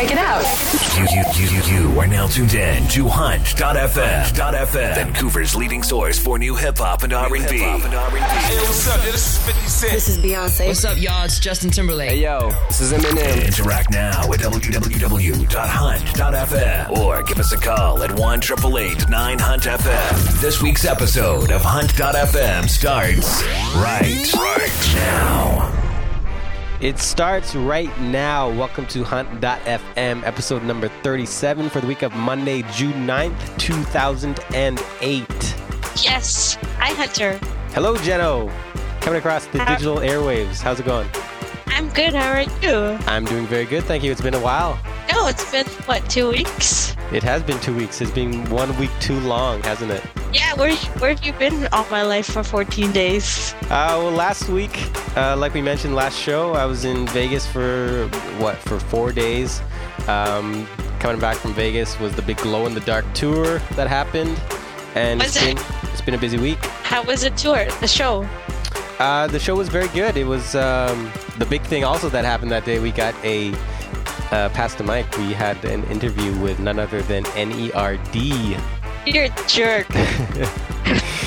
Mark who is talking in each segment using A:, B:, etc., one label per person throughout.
A: check it out.
B: You, you, you, you, you are now tuned in to Hunt.fm. FM, Vancouver's leading source for new hip hop and R&B.
C: Hey, what's up? Yeah, this is 50 Cent.
A: This is Beyonce.
D: What's up, y'all? It's Justin Timberlake.
E: Hey yo, this is Eminem.
B: Interact now at www.hunt.fm or give us a call at 1 9 Hunt FM. This week's episode of Hunt.fm starts right, right now.
E: It starts right now. Welcome to Hunt.fm, episode number 37 for the week of Monday, June 9th, 2008.
F: Yes. Hi, Hunter.
E: Hello, Jeno. Coming across the digital airwaves. How's it going?
F: I'm good. How are you?
E: I'm doing very good, thank you. It's been a while.
F: Oh, it's been, what, two weeks?
E: It has been two weeks. It's been one week too long, hasn't it?
F: Yeah, where, where have you been all my life for 14 days?
E: Uh, well, last week, uh, like we mentioned last show, I was in Vegas for what for four days. Um, coming back from Vegas was the big glow in the dark tour that happened, and
F: Was
E: it's
F: it?
E: been it's been a busy week.
F: How was the tour, the show?
E: Uh, the show was very good. It was um, the big thing also that happened that day. We got a uh, past the mic. We had an interview with none other than Nerd.
F: You're a jerk.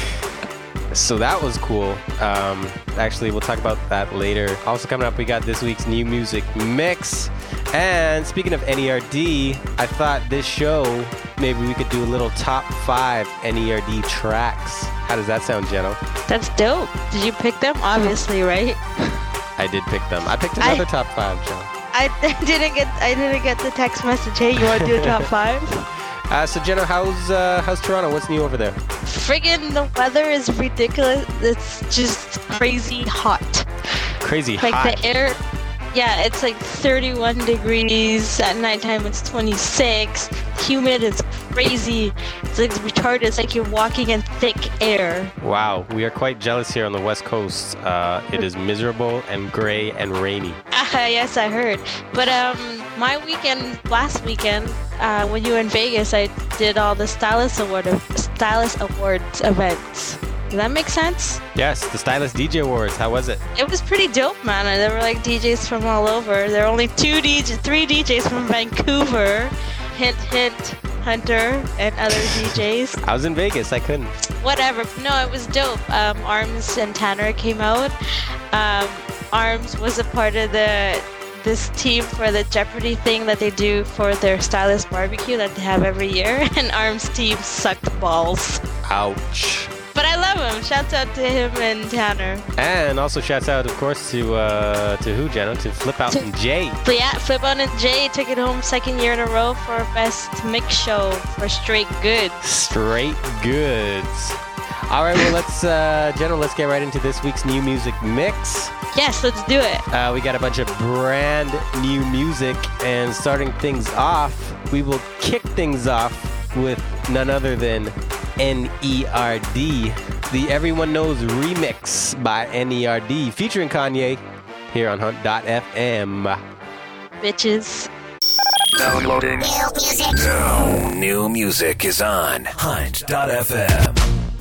E: So that was cool. Um, actually, we'll talk about that later. Also coming up, we got this week's new music mix. And speaking of NERD, I thought this show maybe we could do a little top five NERD tracks. How does that sound, Jeno?
F: That's dope. Did you pick them? Obviously, right?
E: I did pick them. I picked
F: I-
E: another top five, Jeno.
F: I didn't get I didn't get the text message. Hey, you want to do a top five?
E: Uh, so Jeno, how's uh, how's Toronto? What's new over there?
F: Friggin' the weather is ridiculous. It's just crazy hot.
E: Crazy
F: Like
E: hot.
F: Like the air, yeah, it's like 31 degrees. At nighttime, it's 26. Humid it's crazy. It's like retarded. It's like you're walking in thick air.
E: Wow, we are quite jealous here on the West Coast. Uh, it is miserable and gray and rainy.
F: Ah, yes, I heard. But um, my weekend, last weekend, uh, when you were in Vegas, I did all the Stylist Award Stylist Awards events. Does that make sense?
E: Yes, the Stylist DJ Awards. How was it?
F: It was pretty dope, man. And There were like DJs from all over. There were only two DJ, three DJs from Vancouver. Hint, hint, Hunter and other DJs.
E: I was in Vegas. I couldn't.
F: Whatever. No, it was dope. Um, Arms and Tanner came out. Um, Arms was a part of the this team for the Jeopardy thing that they do for their stylist barbecue that they have every year. And Arms team sucked balls.
E: Ouch.
F: But I love him. Shouts out to him and Tanner.
E: And also shouts out, of course, to uh, to who, Jeno? To Flip Out and Jay.
F: Yeah, Flip on and Jay took it home second year in a row for best mix show for straight good.
E: Straight goods. All right, well, let's, uh, Jeno, let's get right into this week's new music mix.
F: Yes, let's do it.
E: Uh, we got a bunch of brand new music, and starting things off, we will kick things off with none other than NERD, the Everyone Nose remix by NERD, featuring Kanye here on Hunt.fm.
F: Bitches.
B: Downloading. Now, new music is on Hunt.fm.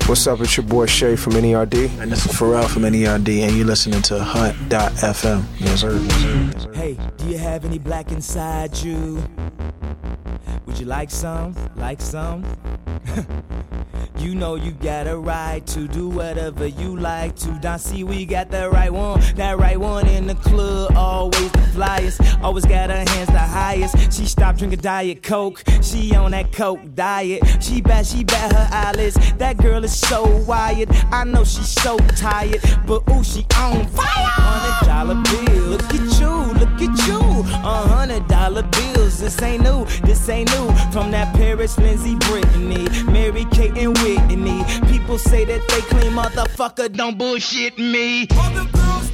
G: What's up? It's your boy Shay from NERD. And this is Pharrell from NERD, and you're listening to Hunt.fm. Yes. Yes, sir. Yes, sir.
H: Hey, do you have any black inside you? Would you like some? Like some? you know you got a right to do whatever you like to. Don see we got the right one, that right one in the club. Always the flyest, always got her hands the highest. She stopped drinking Diet Coke, she on that Coke diet. She bat, she bat her eyelids. That girl is so wired. I know she's so tired, but ooh, she on fire. Hundred dollar bill, look at you, look at you. A hundred dollar bills, this ain't new, this ain't new. From that Paris, Lindsay, Britney, Mary Kate and Whitney. People say that they clean, motherfucker, don't bullshit me. All the girls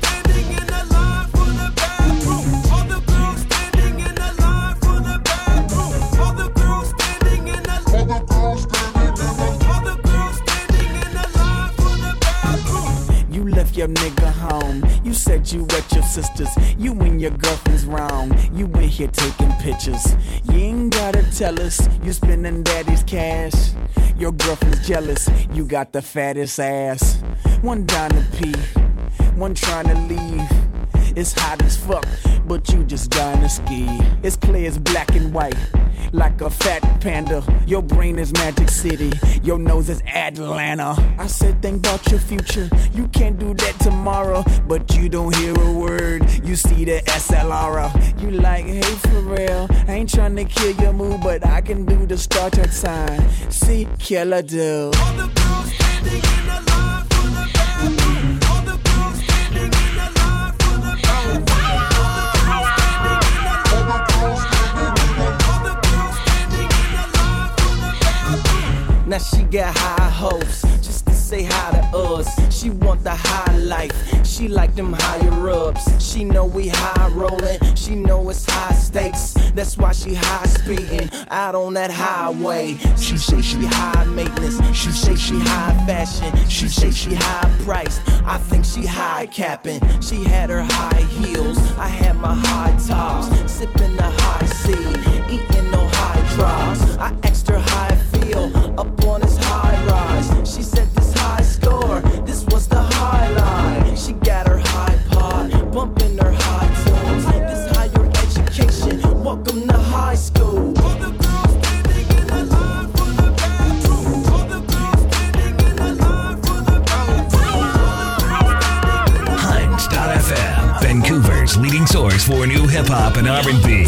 H: your nigga home. You said you at your sister's. You and your girlfriend's wrong. You in here taking pictures. You ain't gotta tell us you spending daddy's cash. Your girlfriend's jealous. You got the fattest ass. One down to pee, one trying to leave.
I: It's hot as fuck, but you just dying ski. It's clear as black and white like a fat panda. Your brain is Magic City, your nose is Atlanta. I said, think about your future. You can't do that tomorrow, but you don't hear a word. You see the SLR. You like, hey, for real. I ain't trying to kill your mood, but I can do the Star Trek sign. See, killer do. All the girls standing in the line Now she got high hopes just to say hi to us. She want the high life. She like them higher ups. She know we high rolling. She know it's high stakes. That's why she high speeding out on that highway. She say she high maintenance. She say she high fashion. She say she high price. I think she high capping. She had her high heels. I had my high tops. Sipping the high C. Eating no high drops. I asked her feel up on his high rise. She said this high score, this was the highlight. She got her high pod, bumping her high tunes. This higher education, welcome to high school. All the girls standing in the line for the bathroom. All the girls standing in the line for the bathroom.
B: Hunt.fm, Vancouver's leading source for new hip hop and R&B.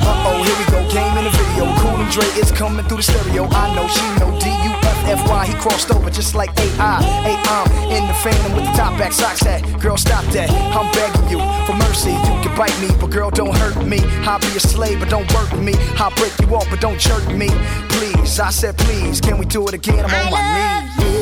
J: Uh-oh, here we go, game in the video. Cool and Dre is coming through the stereo. I know she know D-U-F-F-Y. He crossed over just like A-I. Hey, I'm in the phantom with the top back socks at. Girl, stop that. I'm begging you for mercy. You can bite me, but girl, don't hurt me. I'll be a slave, but don't work me. I'll break you off, but don't jerk me. Please, I said please. Can we do it again? I'm on my knees.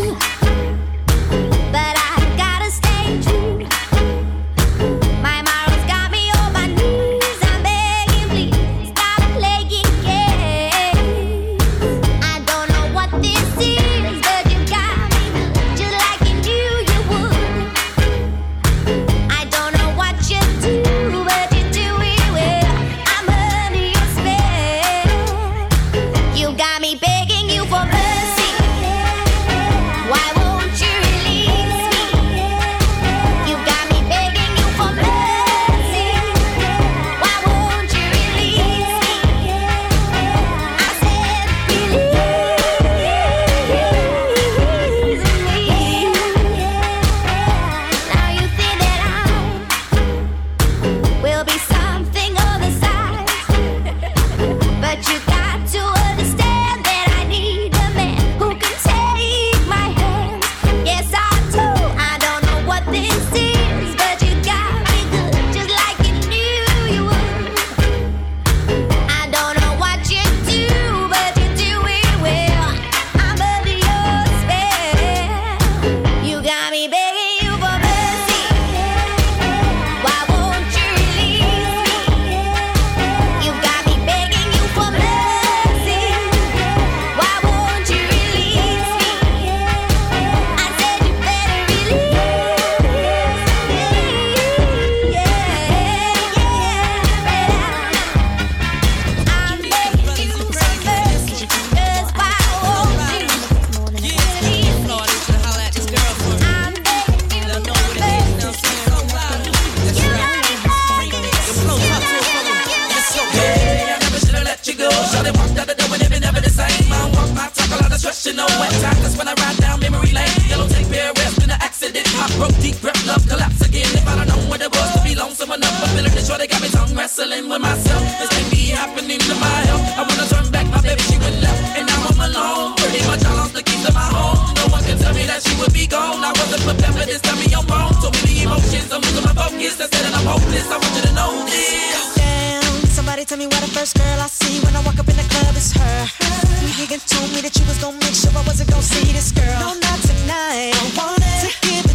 K: Told me that you was gonna make sure I wasn't gonna see this girl. No, not tonight. I wanted to give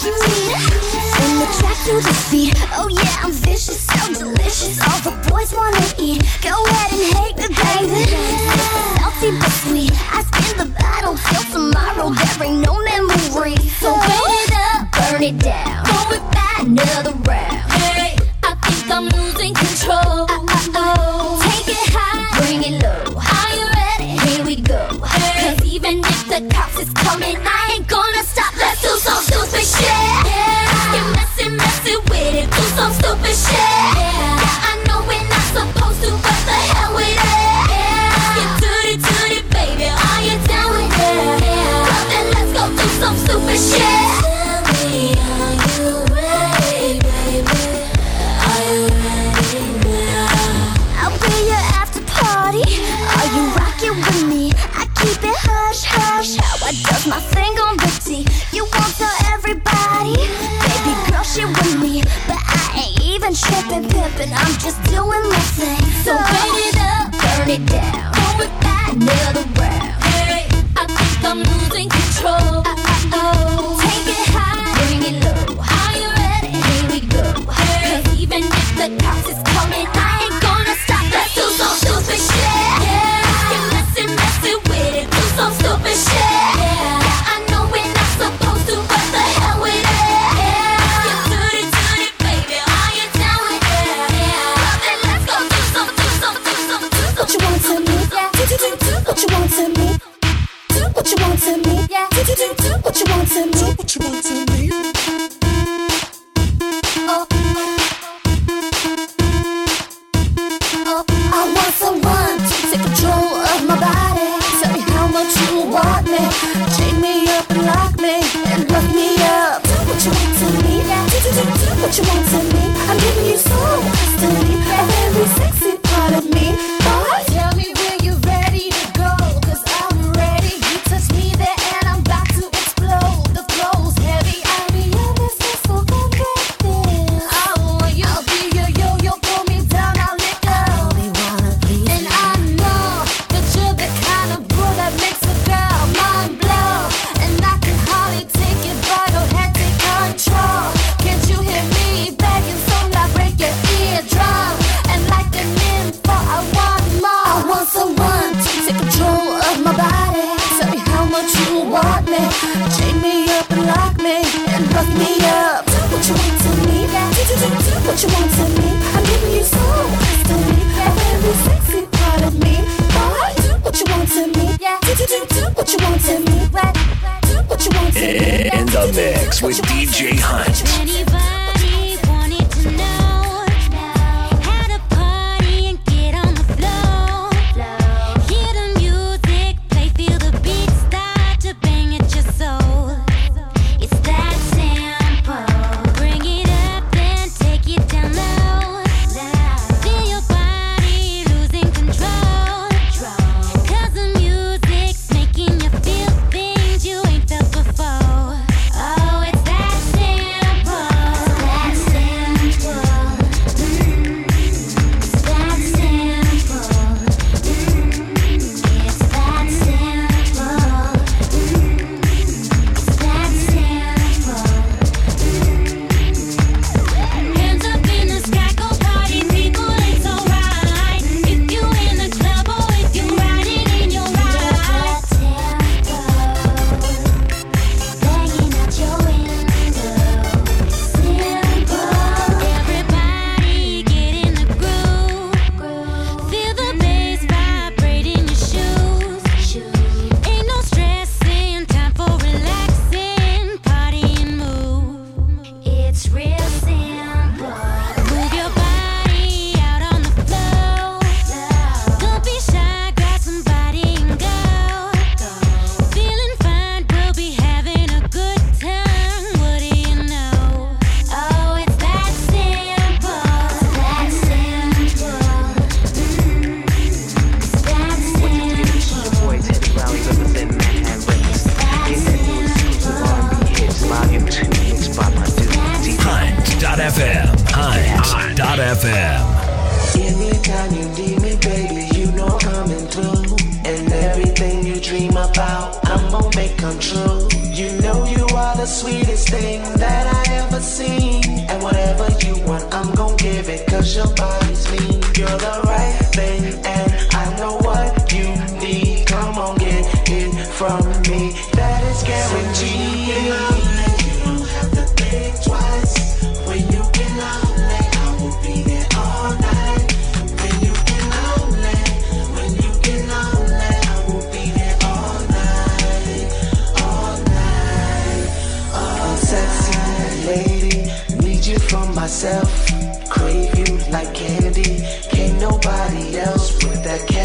K: what you need. When the track to the
L: feet. oh yeah, I'm vicious, so delicious. All the boys wanna eat. Go ahead and hate the baby. Salty but sweet, I spin the bottle till tomorrow. There ain't no memory, so burn it up, burn it down.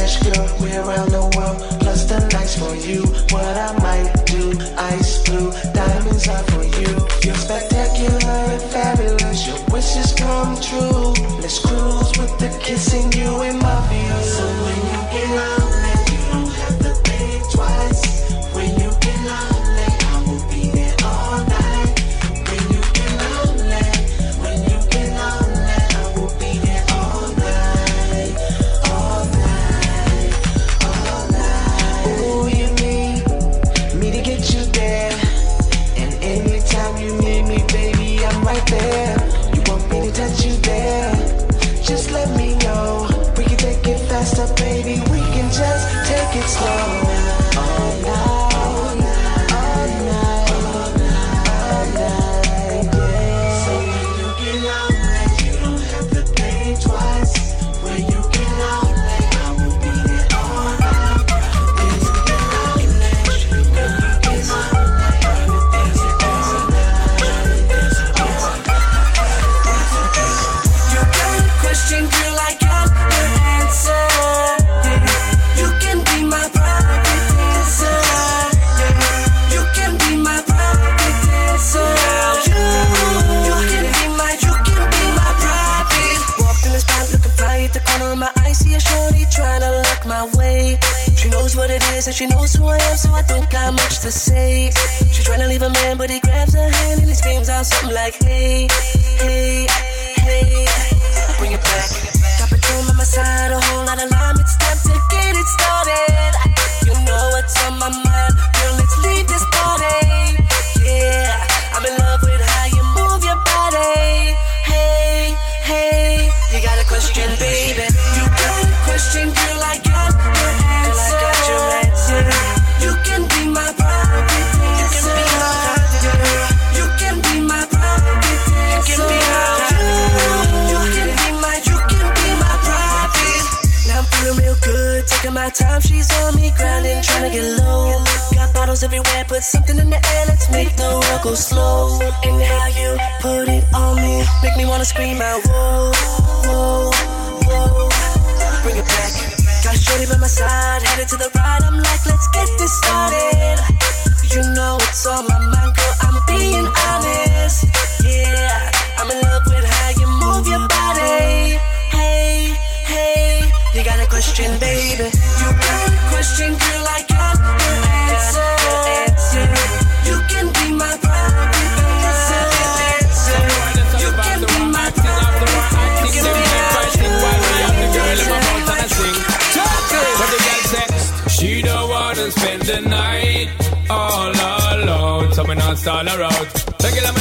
M: Cash, girl. We're around
N: time. She's on me, grinding, trying to get low. Got bottles everywhere, put something in the air. Let's make the world go slow. And how you put it on me, make me wanna scream out, whoa, whoa, whoa. Bring it back. Got Shorty by my side, headed to the right. I'm like, let's get this started. You know it's on my mind, girl. I'm being honest. Yeah, I'm in love with how you move your body. Hey, hey, you got a question, baby? Question, girl? I got your answer. Yeah. You can be my private dancer. You can be my private my
O: She don't wanna spend the night all alone, so me not stall her out.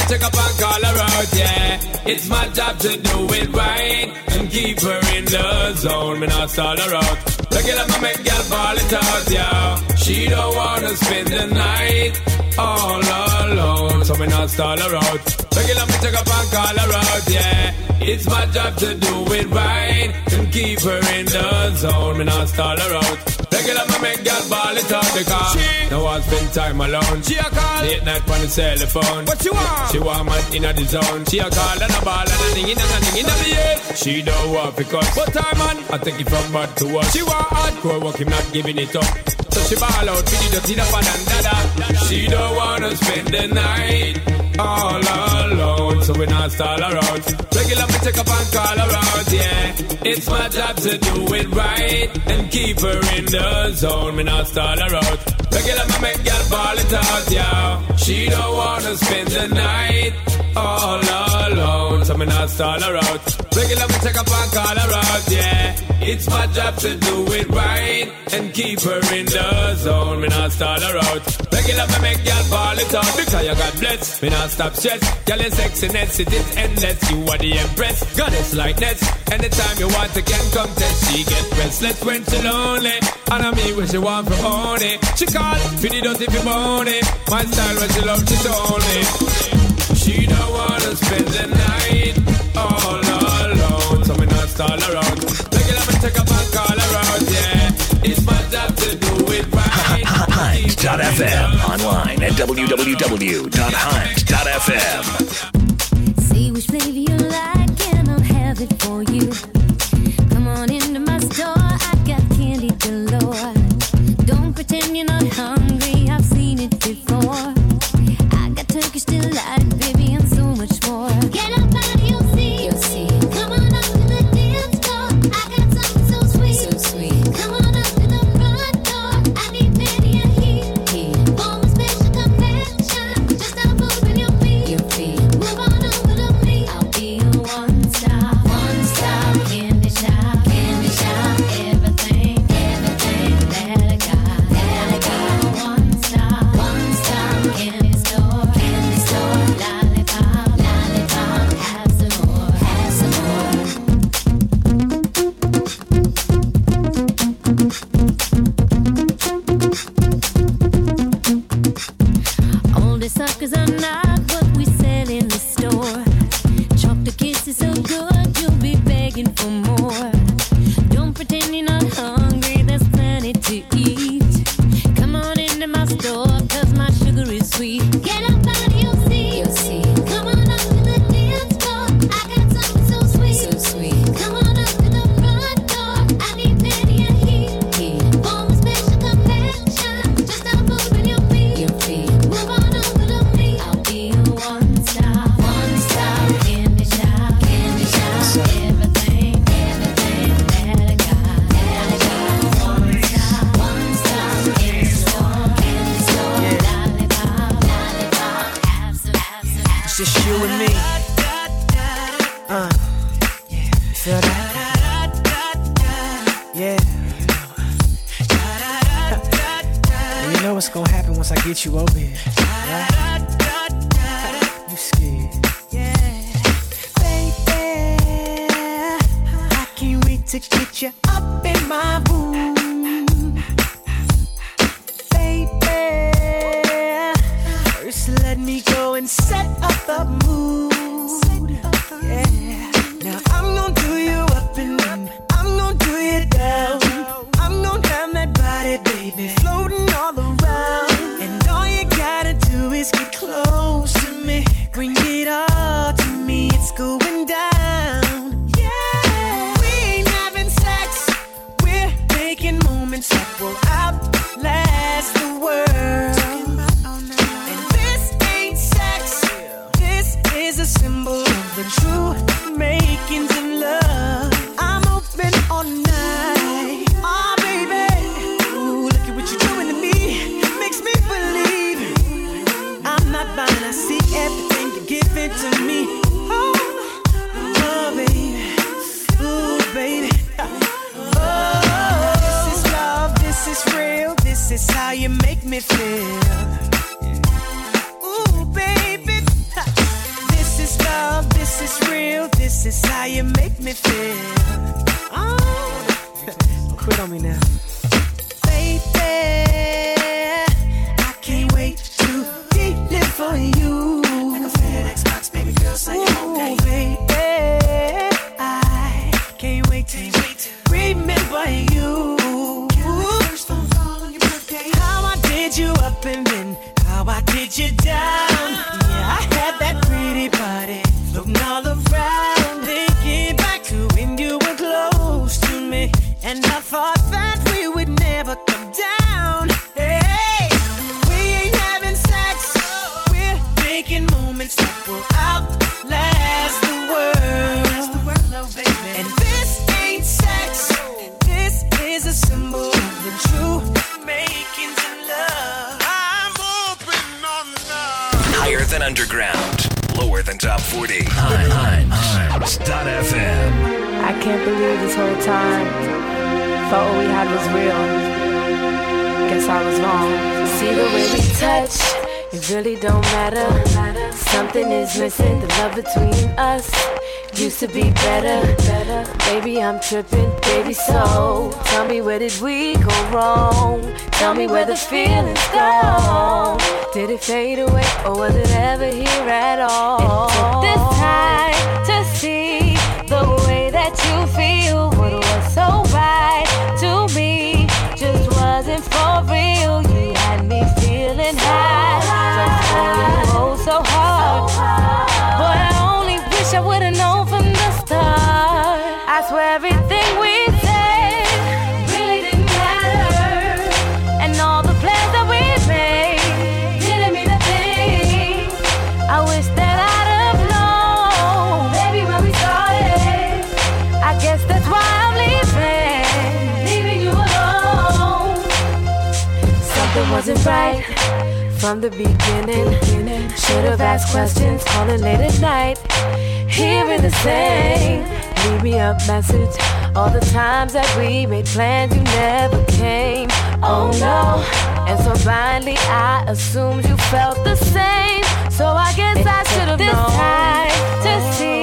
O: Check up and call her out, yeah. It's my job to do it right and keep her in the zone. Me not stall her out. Regular me make girl ball it out, yeah. She don't wanna spend the night all alone, so me not stall her out. Regular me check up and call her out, yeah. It's my job to do it right and keep her in the zone. Me not stall her out. Regular me make girl ball it out the car. She No one spend time alone. She a call. Late night on the telephone. What she want? She want man in the zone. She a call and a ball and a ding in and a ding in the head. She don't want because but time man. I take it from bad to worse. She want hardcore work, him not giving it up. So she ball out, with the dirty fan and dada. She don't wanna spend the night all alone, so we not stall out. Regular me check up and call out, yeah. It's my job to do it right and keep her in the zone. Me not stall her Regular mama make girl ball it out, yeah. She don't wanna spend the night all alone. So me not stall her out. Regular me check up and call her out, yeah. It's my job to do it right and keep her in the zone. Me not stall her out. Regular me make girl ball it out because you got blessed. Me not stop stress. Girl is sexiness, it is endless. You are the empress, goddess lightness. Anytime you want, you can come test. She get restless when she lonely. And I mean what she want for only. She call all. Pretty dirty for money. My style when she love, she told. She don't wanna spend the night all alone. So me not stall around. Take it up and take around, yeah. It's my job to do it right.
B: Online at www.hunt.fm.
K: See which you like, and I'll have it for you. Come on into my store, I got candy galore pretend you're not hungry. I've seen it before. I got turkey still alive. See the
P: way we touch, it really don't matter. Something is missing, the love between us used to be better. Baby, I'm tripping, baby, so tell me where did we go wrong? Tell me where the feelings go. Did it fade away or was it ever here at all? It took this time to see the way that you feel. Wasn't right from the beginning. Should have asked questions, calling late at night. Hearing the same, leave me a message. All the times that we made plans, you never came. Oh no. And so blindly, I assumed you felt the same. So I guess I should have known time to see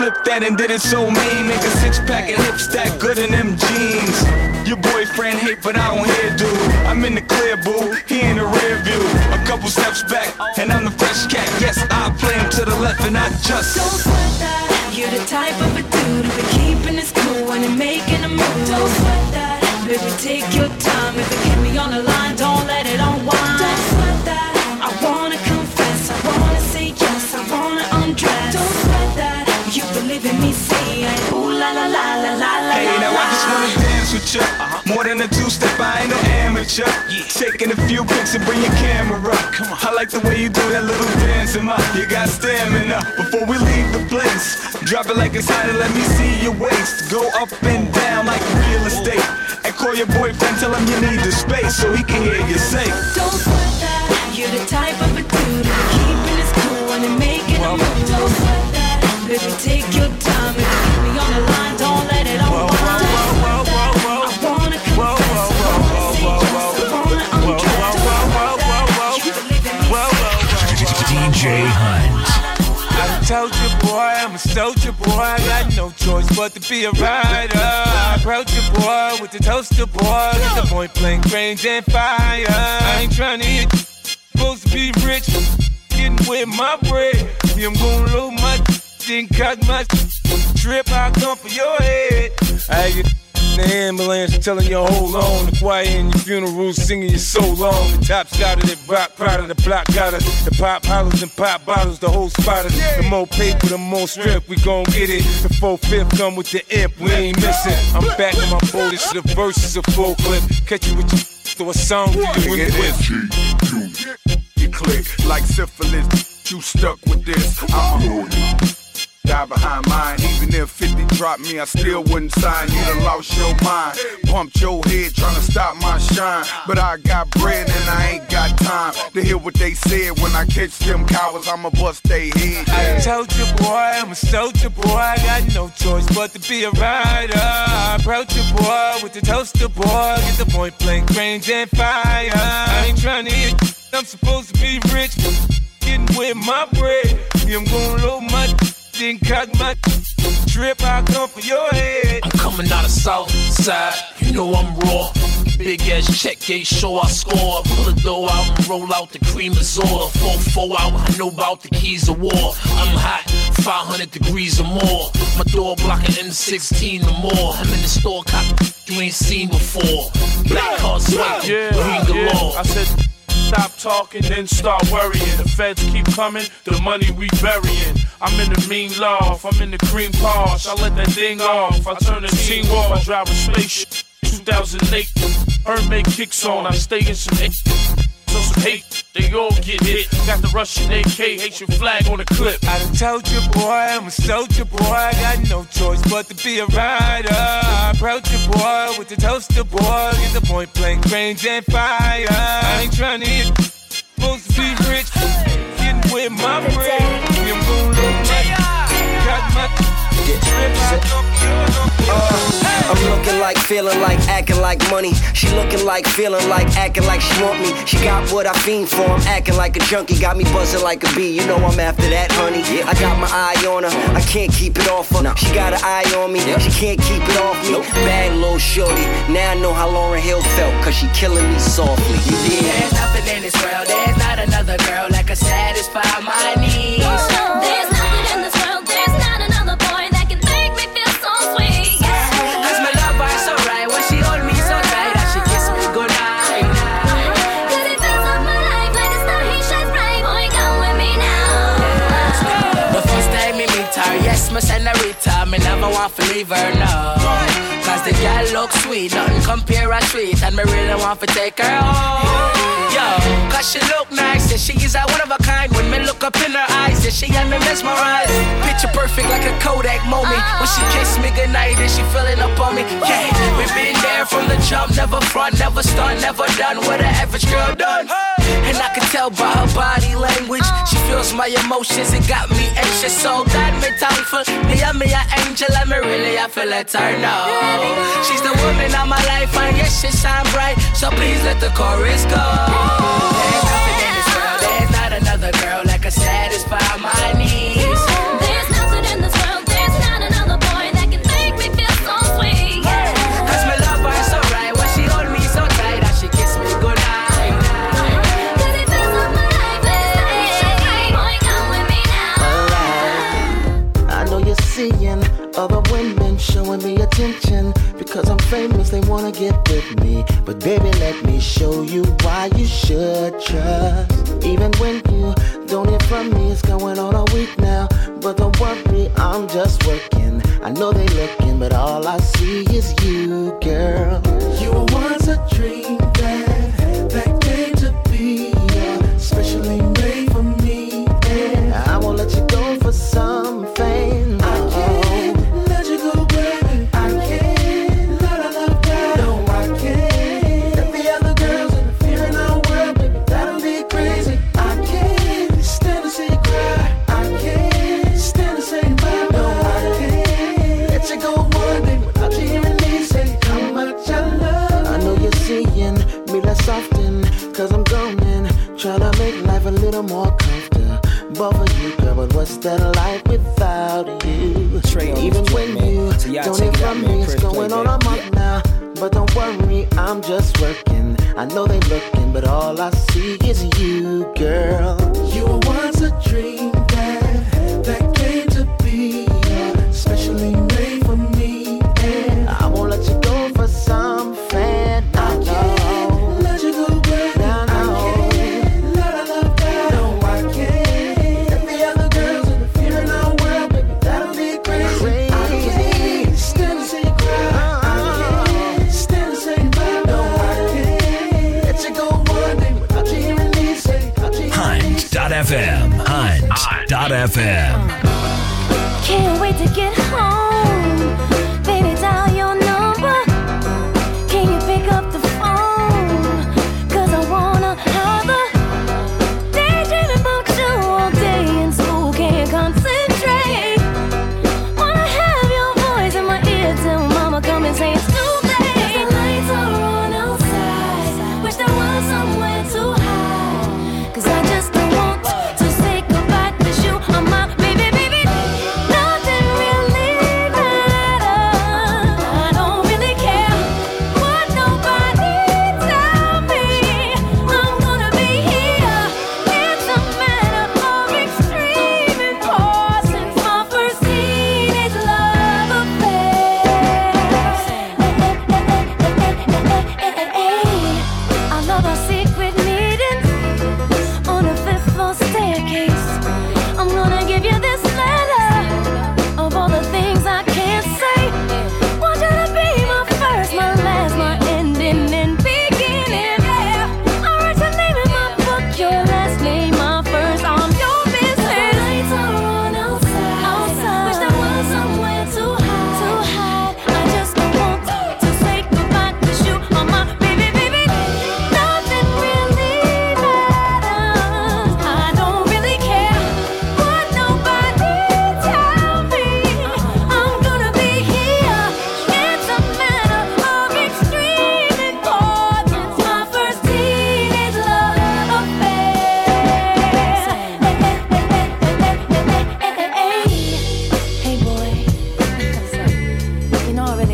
C: on. How you flip that and did it so mean? Make a six pack and hips that good in them jeans. Your boyfriend hate, but I don't hear, dude. I'm in the clear, boo. He in the rear view. A couple steps back, and I'm the fresh cat. Yes, I play him to the left, and I just.
Q: Don't sweat that. You're the type of a dude who be keeping his cool when you're making a move. Don't sweat that. Baby, take your time. If You me saying, ooh la la la la la la.
C: Hey, now I just wanna dance with ya. Uh-huh. More than a two-step, I ain't no amateur. Taking a few pics and bring your camera up. Come on. I like the way you do that little dance, and you got stamina. Before we leave the place, drop it like it's hot and let me see your waist. Go up and down like real estate. And call your boyfriend, tell him you need the space so he can hear you say.
Q: Don't sweat that. You're the type of a dude who keeping his cool you're making a move. Don't. Baby, take your time. If you keep me on the line, don't let it unwind. Don't sweat that. I wanna confess. I wanna say yes. I wanna undress. You believe in me
B: DJ Hunt.
O: I done told you, boy, I'm a soldier, boy. I got no choice but to be a rider. I approach you, boy, with the toaster, boy. Get the point blank range and fire. I ain't trying to hit you. Supposed to be rich, getting with my bread. Me, I'm gonna load my then cock my trip. I come for your head. I get in the ambulance telling you hold on. The choir in your funeral singing you so long. The top started it rock, proud of the block got us. The pop hollers and pop bottles, the whole spot us. The more paper, the more strip, we gon' get it. The four fifth come with the imp, we ain't missing. I'm back in my boldest, the verses a full clip. Catch you with your throw a song to you with.
I: You click like syphilis. You stuck with this. I'm a Die behind mine, even if 50 dropped me, I still wouldn't sign. You done lost your mind, pumped your head trying to stop my shine. But I got bread and I ain't got time to hear what they said. When I catch them cowards, I'ma bust they head.
O: I told you, boy, I'm a soldier, boy. I got no choice but to be a rider. I approach you, boy, with the toaster, boy. Get the point blank range and fire. I ain't trying to hit I'm supposed to be rich, getting with my bread. Yeah, I'm gonna load my my trip. I come for your head.
R: I'm coming out of south side, you know I'm raw. Big ass check gate, show I score. Pull the door out and roll out the cream resort. 4 4 out, I know about the keys of war. I'm hot, 500 degrees or more. My door blocking M16 or more. I'm in the store, cop you ain't seen before. Black card swipe,
S: Yeah,
R: green galore.
S: yeah. I said, stop talking, then start worrying. The feds keep coming, the money we burying. I'm in the mean loft, I'm in the cream Porsche. I let that thing off, I turn the team off. I drive a spaceship. 2008, Hermès kicks on. I stay in some hate, so some hate. They all get hit. Got the Russian AK, Haitian flag on the clip.
O: I done told you, boy, I'm a soldier, boy. I got no choice but to be a rider. I approach you, boy, with the toaster, boy. Get the point blank range and fire. I ain't trying to hit, supposed to be rich. Getting with my bread. Trip. I come for your uh,
T: I'm looking like, feeling like, acting like money. She looking like, feeling like, acting like she want me. She got what I fiend for. I'm acting like a junkie. Got me buzzing like a bee. You know I'm after that, honey. I got my eye on her. I can't keep it off her. She got an eye on me. She can't keep it off me. Bad little shorty. Now I know how Lauryn Hill felt. Cause she killing me softly. You dig?
U: There's nothing in this world, there's not another girl that can satisfy my want to leave her, no. Cause the girl look sweet, nothing compare her sweet, and me really want to take her home. Yo, cause she look nice, and she is a one of a kind. When me look up in her eyes, and she got me mesmerized. Picture perfect like a Kodak moment. When she kiss me goodnight, and she feeling up on me. Yeah, we been there from the jump, never front, never start, never done what an average girl done. And I can tell by her body language, she feels my emotions, it got me anxious. So got me thankful. Me and me an angel, and me really I feel let her know. She's the woman of my life, and yes, she shine bright. So please let the chorus go.
B: Hunt.fm. Hunt.fm.
V: Can't wait to get home. Baby,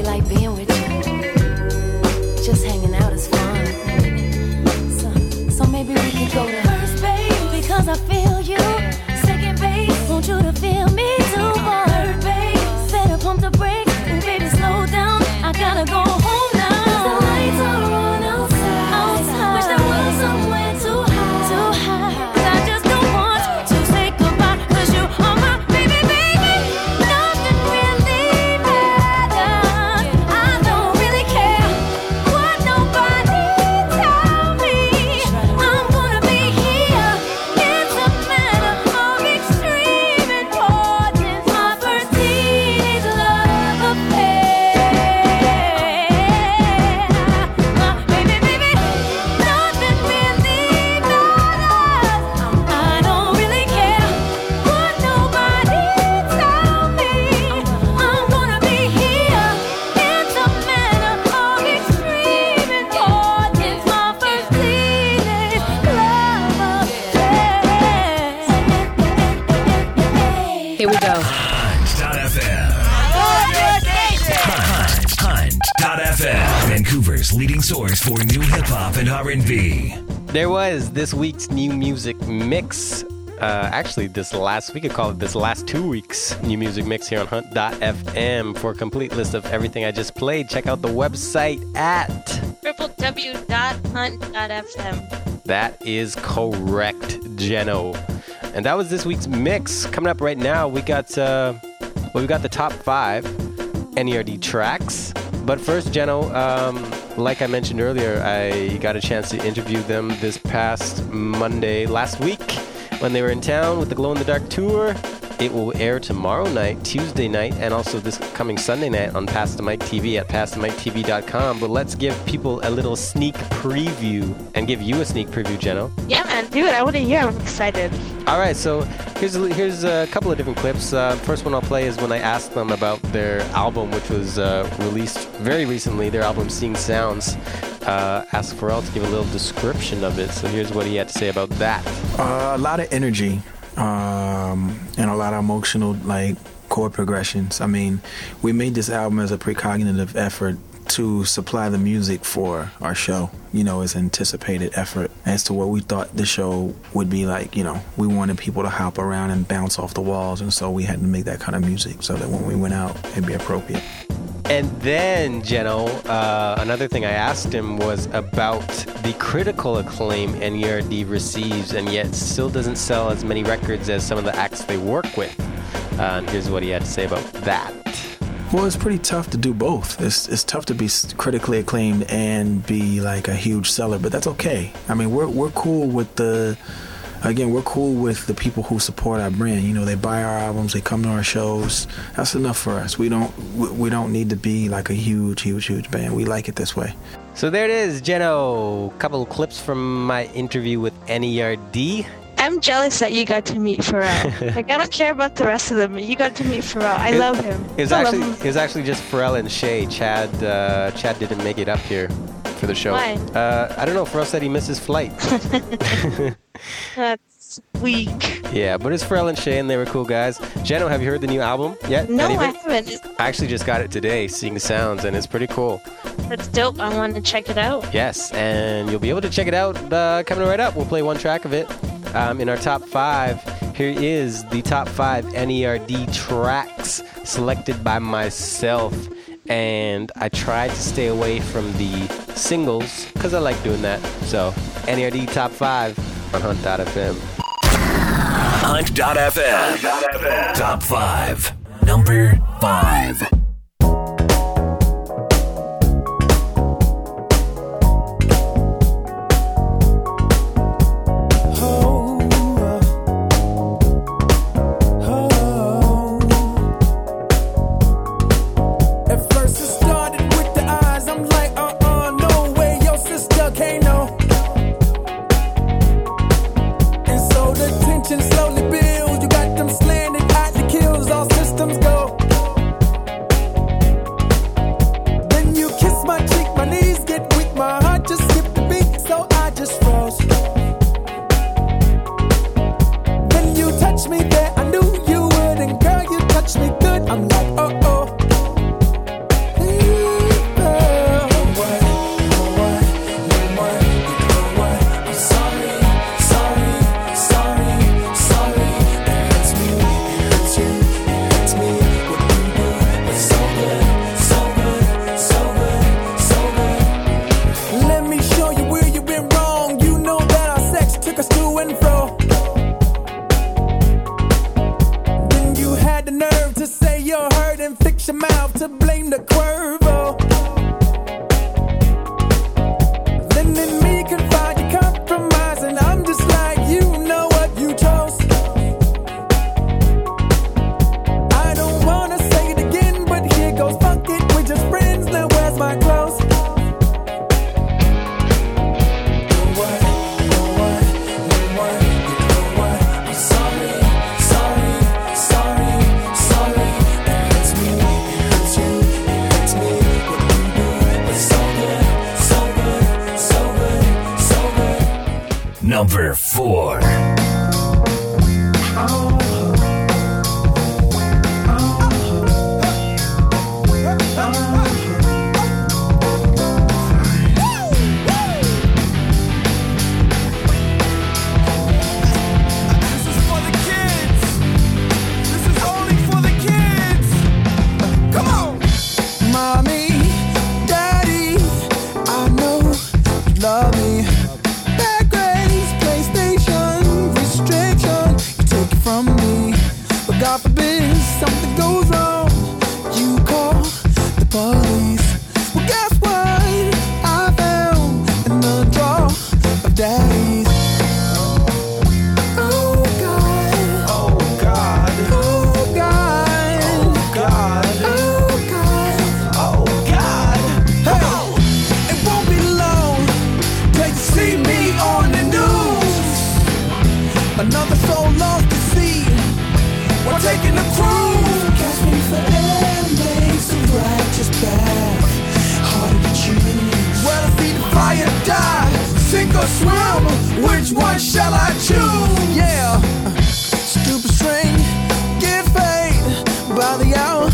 G: like
E: being with this week's new music mix. Uh, actually, this last we could call it this last two weeks new music mix here on Hunt.fm. For a complete list of everything I just played, check out the website at
F: www.hunt.fm.
E: That is correct, Jeno. And that was this week's mix. Coming up right now, we got uh, well, we got the top five NERD tracks. But first, Jeno, um, like I mentioned earlier, I got a chance to interview them this past Monday last week when they were in town with the Glow in the Dark tour. It will air tomorrow night, Tuesday night, and also this coming Sunday night on Pass the Mic TV at PassTheMicTV.com. But let's give people a little sneak preview and give you a sneak preview, Jeno.
F: Yeah, man, do it. I want to hear. I'm excited.
E: All right, so here's a, here's a couple of different clips. Uh, first one I'll play is when I asked them about their album, which was uh, released very recently. Their album "Seeing Sounds." Uh, asked Pharrell to give a little description of it. So here's what he had to say about that.
W: Uh, a lot of energy um, and a lot of emotional like chord progressions. I mean, we made this album as a precognitive effort to supply the music for our show. You know, as anticipated effort as to what we thought the show would be like. You know, we wanted people to hop around and bounce off the walls, and so we had to make that kind of music so that when we went out, it'd be appropriate.
E: And then, Jeno, uh, another thing I asked him was about the critical acclaim NERD receives and yet still doesn't sell as many records as some of the acts they work with. Uh, here's what he had to say about that.
W: Well, it's pretty tough to do both. It's it's tough to be critically acclaimed and be like a huge seller, but that's okay. I mean, we're we're cool with the again, we're cool with the people who support our brand. You know, they buy our albums, they come to our shows. That's enough for us. We don't we, don't need to be like a huge, huge, huge band. We like it this way.
E: So there it is, Jeno. Couple clips from my interview with NERD.
F: I'm jealous that you got to meet Pharrell. like I don't care about the rest of them. but You got to meet Pharrell. I
E: It-
F: love him.
E: It was
F: I
E: actually it was actually just Pharrell and Shay. Chad uh, Chad didn't make it up here for the show.
F: Why?
E: Uh, I don't know. Pharrell said he missed his flight.
F: That's weak.
E: yeah, but it's Pharrell and Shay, and they were cool guys. Jeno, have you heard the new album yet?
F: No, I haven't.
E: I actually just got it today, Seeing the Sounds, and it's pretty cool.
F: That's dope. I want to check it out.
E: Yes, and you'll be able to check it out uh, coming right up. We'll play one track of it um, in our top five. Here is the top five NERD tracks selected by myself. And I tried to stay away from the singles because I like doing that. So, NERD top five on Hunt.fm.
G: Hunt.fm. Top 5. Number 5.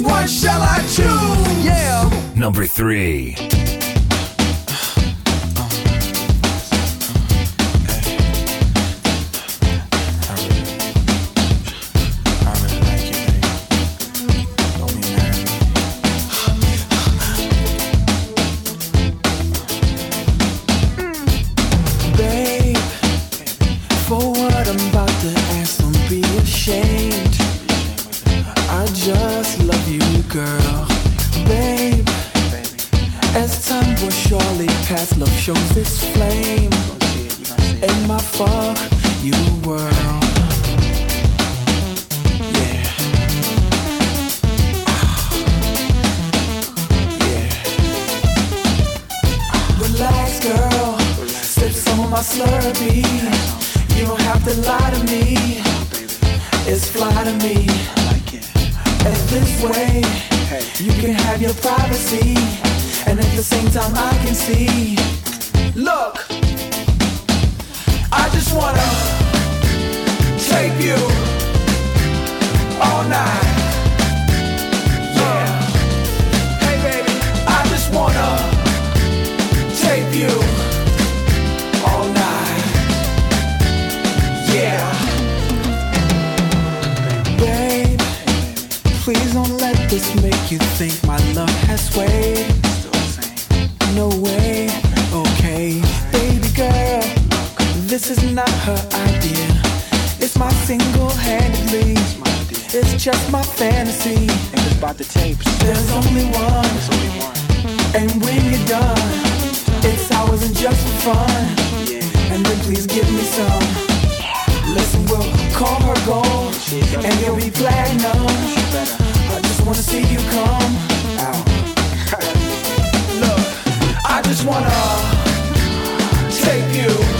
G: Which one shall I choose? Yeah.
B: Number three.
G: I can see. Look, I just wanna take you all night. Yeah. Hey baby, I just wanna take you all night. Yeah. Please don't let this make you think my love has weight. is not her idea. It's my single handedly. It's just my fantasy. And it's about the tapes. There's only one. There's only one. And when you're done, it's ours and just for fun. Yeah. And then please give me some. Listen, we'll call her gold. And you'll be platinum. I just wanna see you come out. Look, I just wanna take you.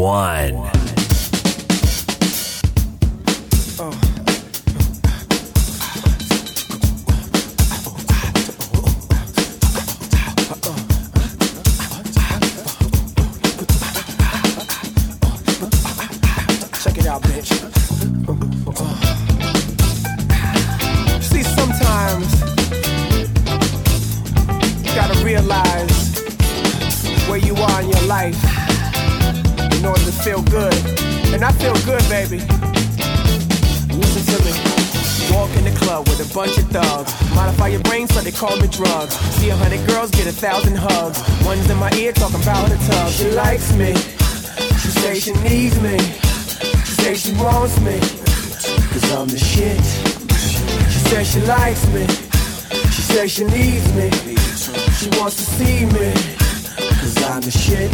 G: one.
I: Oh. Call me drugs. See a hundred girls get a thousand hugs. One's in my ear talking about the tub. She likes me. She say she needs me. She say she wants me. Cause I'm the shit. She says she likes me. She say she needs me. She wants to see me. Cause I'm the shit.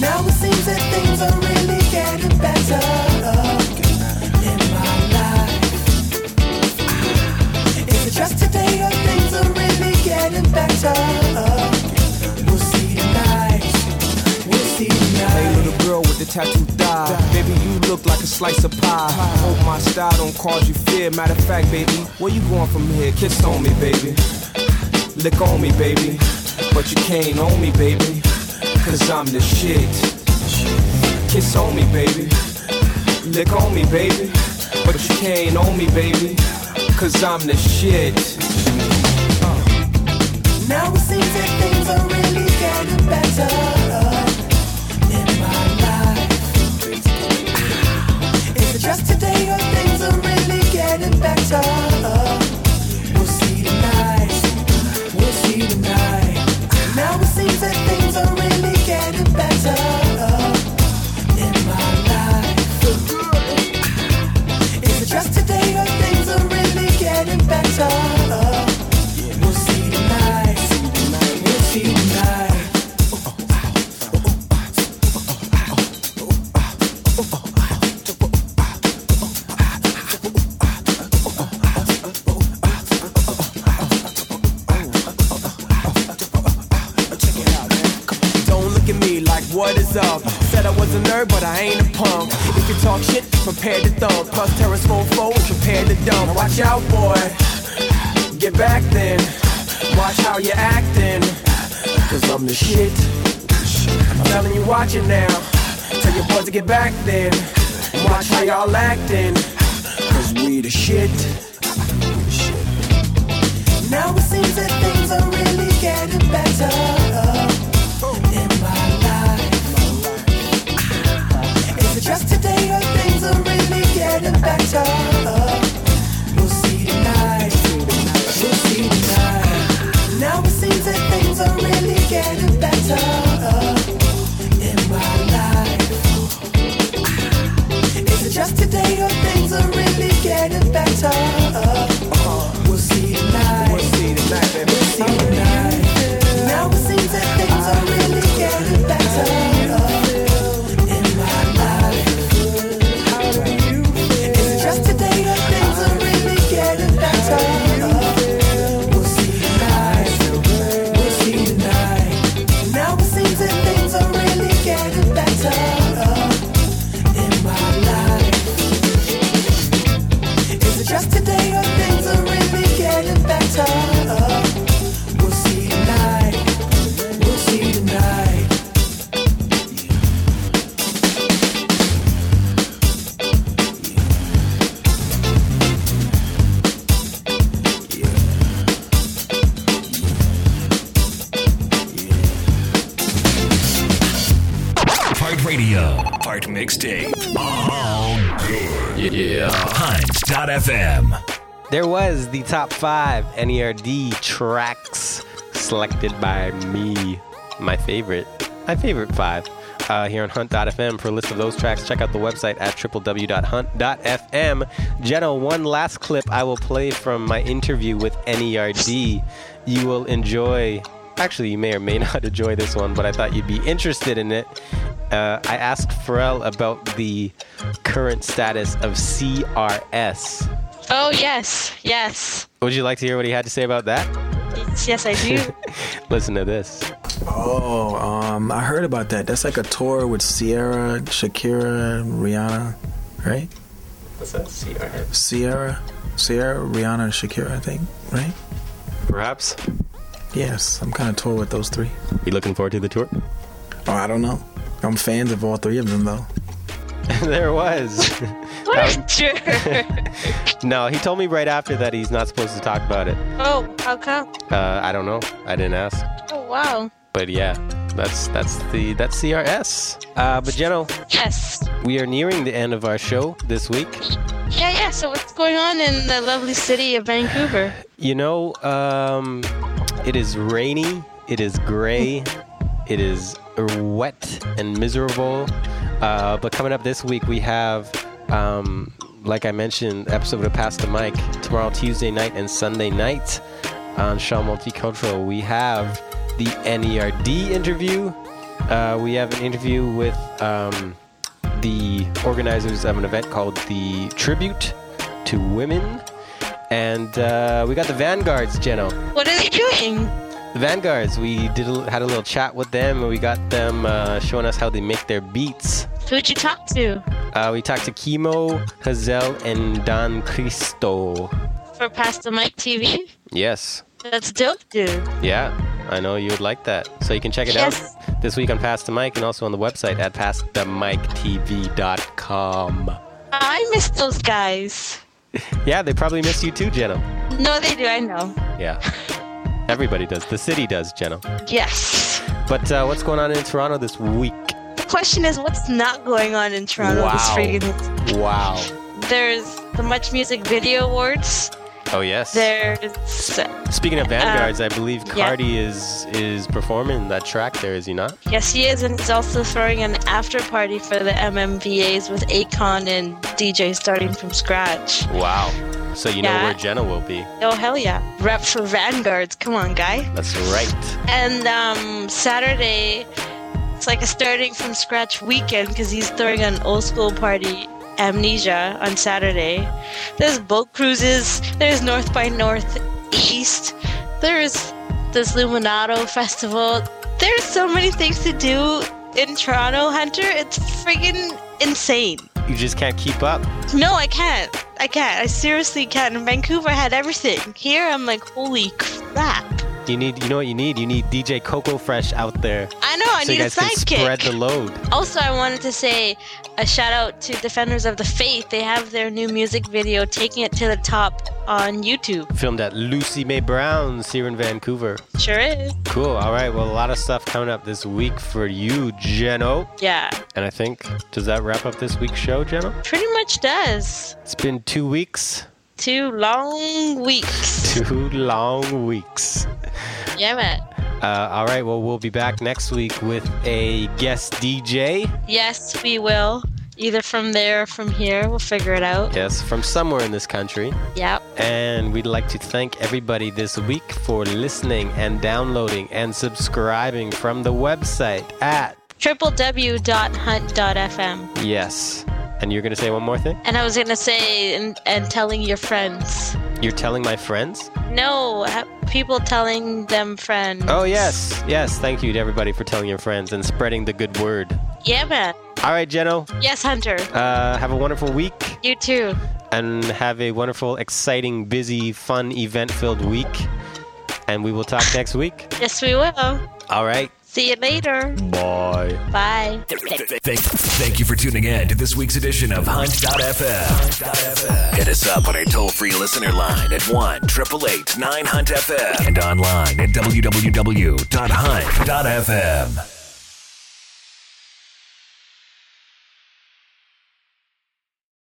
G: Now it seems that things are really getting better just today or things are really getting better? We'll see tonight. We'll see tonight.
I: Hey, little girl with the tattoo thigh. Baby, you look like a slice of pie. Hope my style don't cause you fear. Matter of fact, baby, where you going from here? Kiss on me, baby. Lick on me, baby. But you can't own me, baby. Cause I'm the shit. Kiss on me, baby. Lick on me, baby. But you can't own me, baby. Cause I'm the shit.
G: Now it seems that things are really getting better in my life. Ah, is it just today or things are really getting better?
I: The
E: top five NERD tracks selected by me. My favorite. My favorite five. Uh, here on Hunt.fm. For a list of those tracks, check out the website at www.hunt.fm. Jenna, one last clip I will play from my interview with NERD. You will enjoy. Actually, you may or may not enjoy this one, but I thought you'd be interested in it. Uh, I asked Pharrell about the current status of CRS.
F: Oh yes, yes,
E: Would you like to hear what he had to say about that?
F: yes, I do.
E: Listen to this.
X: Oh, um, I heard about that. That's like a tour with Sierra, Shakira, Rihanna, right?
E: What's that? CRS?
X: Sierra, Sierra, Rihanna, and Shakira, I think, right?
E: Perhaps.
X: Yes, I'm kind of tour with those three.
E: You looking forward to the tour?
X: Oh, I don't know. I'm fans of all three of them, though.
E: there was.
F: What a jerk.
E: No, he told me right after that he's not supposed to talk about it.
F: Oh, how come?
E: Uh, I don't know. I didn't ask.
F: Oh, wow.
E: But yeah, that's that's the that's CRS. Uh, but Jeno,
F: Yes.
E: we are nearing the end of our show this week.
F: Yeah, yeah. So what's going on in the lovely city of Vancouver?
E: You know, um, it is rainy, it is gray, it is wet and miserable. Uh, but coming up this week, we have, um, like I mentioned, episode of Pass the Mic tomorrow, Tuesday night, and Sunday night on Shaw Multicultural. We have the NERD interview. Uh, we have an interview with um, the organizers of an event called the Tribute to Women. And uh, we got the Vanguards, Jeno.
F: What are they doing?
E: The Vanguards, we did a, had a little chat with them, and we got them uh, showing us how they make their beats.
F: Who'd you talk to
E: Uh, we talked to Kimo, Hazel, and Don Cristo.
F: for Pass the Mic TV?
E: Yes,
F: That's dope, dude.
E: yeah, I know you would like that. So you can check it
F: Yes.
E: out this week on Pass the Mic and also on the website at passthemictv.com.
F: I miss those guys.
E: Yeah, they probably miss you too, Jeno.
F: No, they do. I know.
E: Yeah, everybody does. The city does, Jenna.
F: Yes.
E: But uh, what's going on in Toronto this week?
F: The question is, what's not going on in Toronto this
E: Wow.
F: freaking
E: Wow.
F: There's the Much Music Video Awards.
E: Oh yes.
F: There's
E: Speaking of Vanguards,
F: Uh,
E: I believe
F: yeah.
E: Cardi is is performing that track there, is he not?
F: yes, he is, and he's also throwing an after party for the MMVAs with Akon and DJ starting from scratch.
E: Wow. So you know where Jenna will be.
F: Oh hell yeah! Rep for Vanguards. Come on, guy.
E: That's right.
F: And um, Saturday, it's like a starting from scratch weekend because he's throwing an old school party, Amnesia, on Saturday. There's boat cruises. There's North by Northeast. There's this Luminato festival. There's so many things to do in Toronto, Hunter. It's friggin' insane.
E: You just can't keep up.
F: No, I can't. I can't. I seriously can't. In Vancouver, I had everything. Here, I'm like, holy crap.
E: You need, you know what you need? You need DJ Coco Fresh out there.
F: I know, I
E: so
F: need
E: you
F: a
E: guys can spread the load.
F: Also, I wanted to say a shout out to Defenders of the Faith. They have their new music video, Taking It to the Top, on YouTube.
E: Filmed at Lucy Mae Brown's here in Vancouver.
F: Sure is.
E: Cool. All right. Well, a lot of stuff coming up this week for you, Jeno.
F: Yeah,
E: And I think does that wrap up this week's show, Jeno?
F: pretty much does.
E: It's been two weeks.
F: Two long weeks.
E: Two long weeks.
F: Yeah, man.
E: Uh, all right. Well, we'll be back next week with a guest DJ.
F: Yes, we will. Either from there or from here. We'll figure it out.
E: Yes, from somewhere in this country.
F: Yep.
E: And we'd like to thank everybody this week for listening and downloading and subscribing from the website at
F: www.hunt.fm.
E: yes. And you're gonna say one more thing?
F: And I was gonna say, and, and telling your friends.
E: You're telling my friends?
F: No, people telling them friends.
E: Oh yes, yes. Thank you to everybody for telling your friends and spreading the good word.
F: Yeah, man.
E: All right, Jeno.
F: Yes, Hunter.
E: Uh, have a wonderful week
F: You too.
E: and have a wonderful, exciting, busy, fun, event-filled week. And we will talk next week.
F: Yes, we will.
E: All right.
F: See you later.
E: Bye.
F: Bye.
B: Thank, thank you for tuning in to this week's edition of Hunt.fm. Hit us up on our toll free listener line at 1 888 9 Hunt FM and online at www.hunt.fm.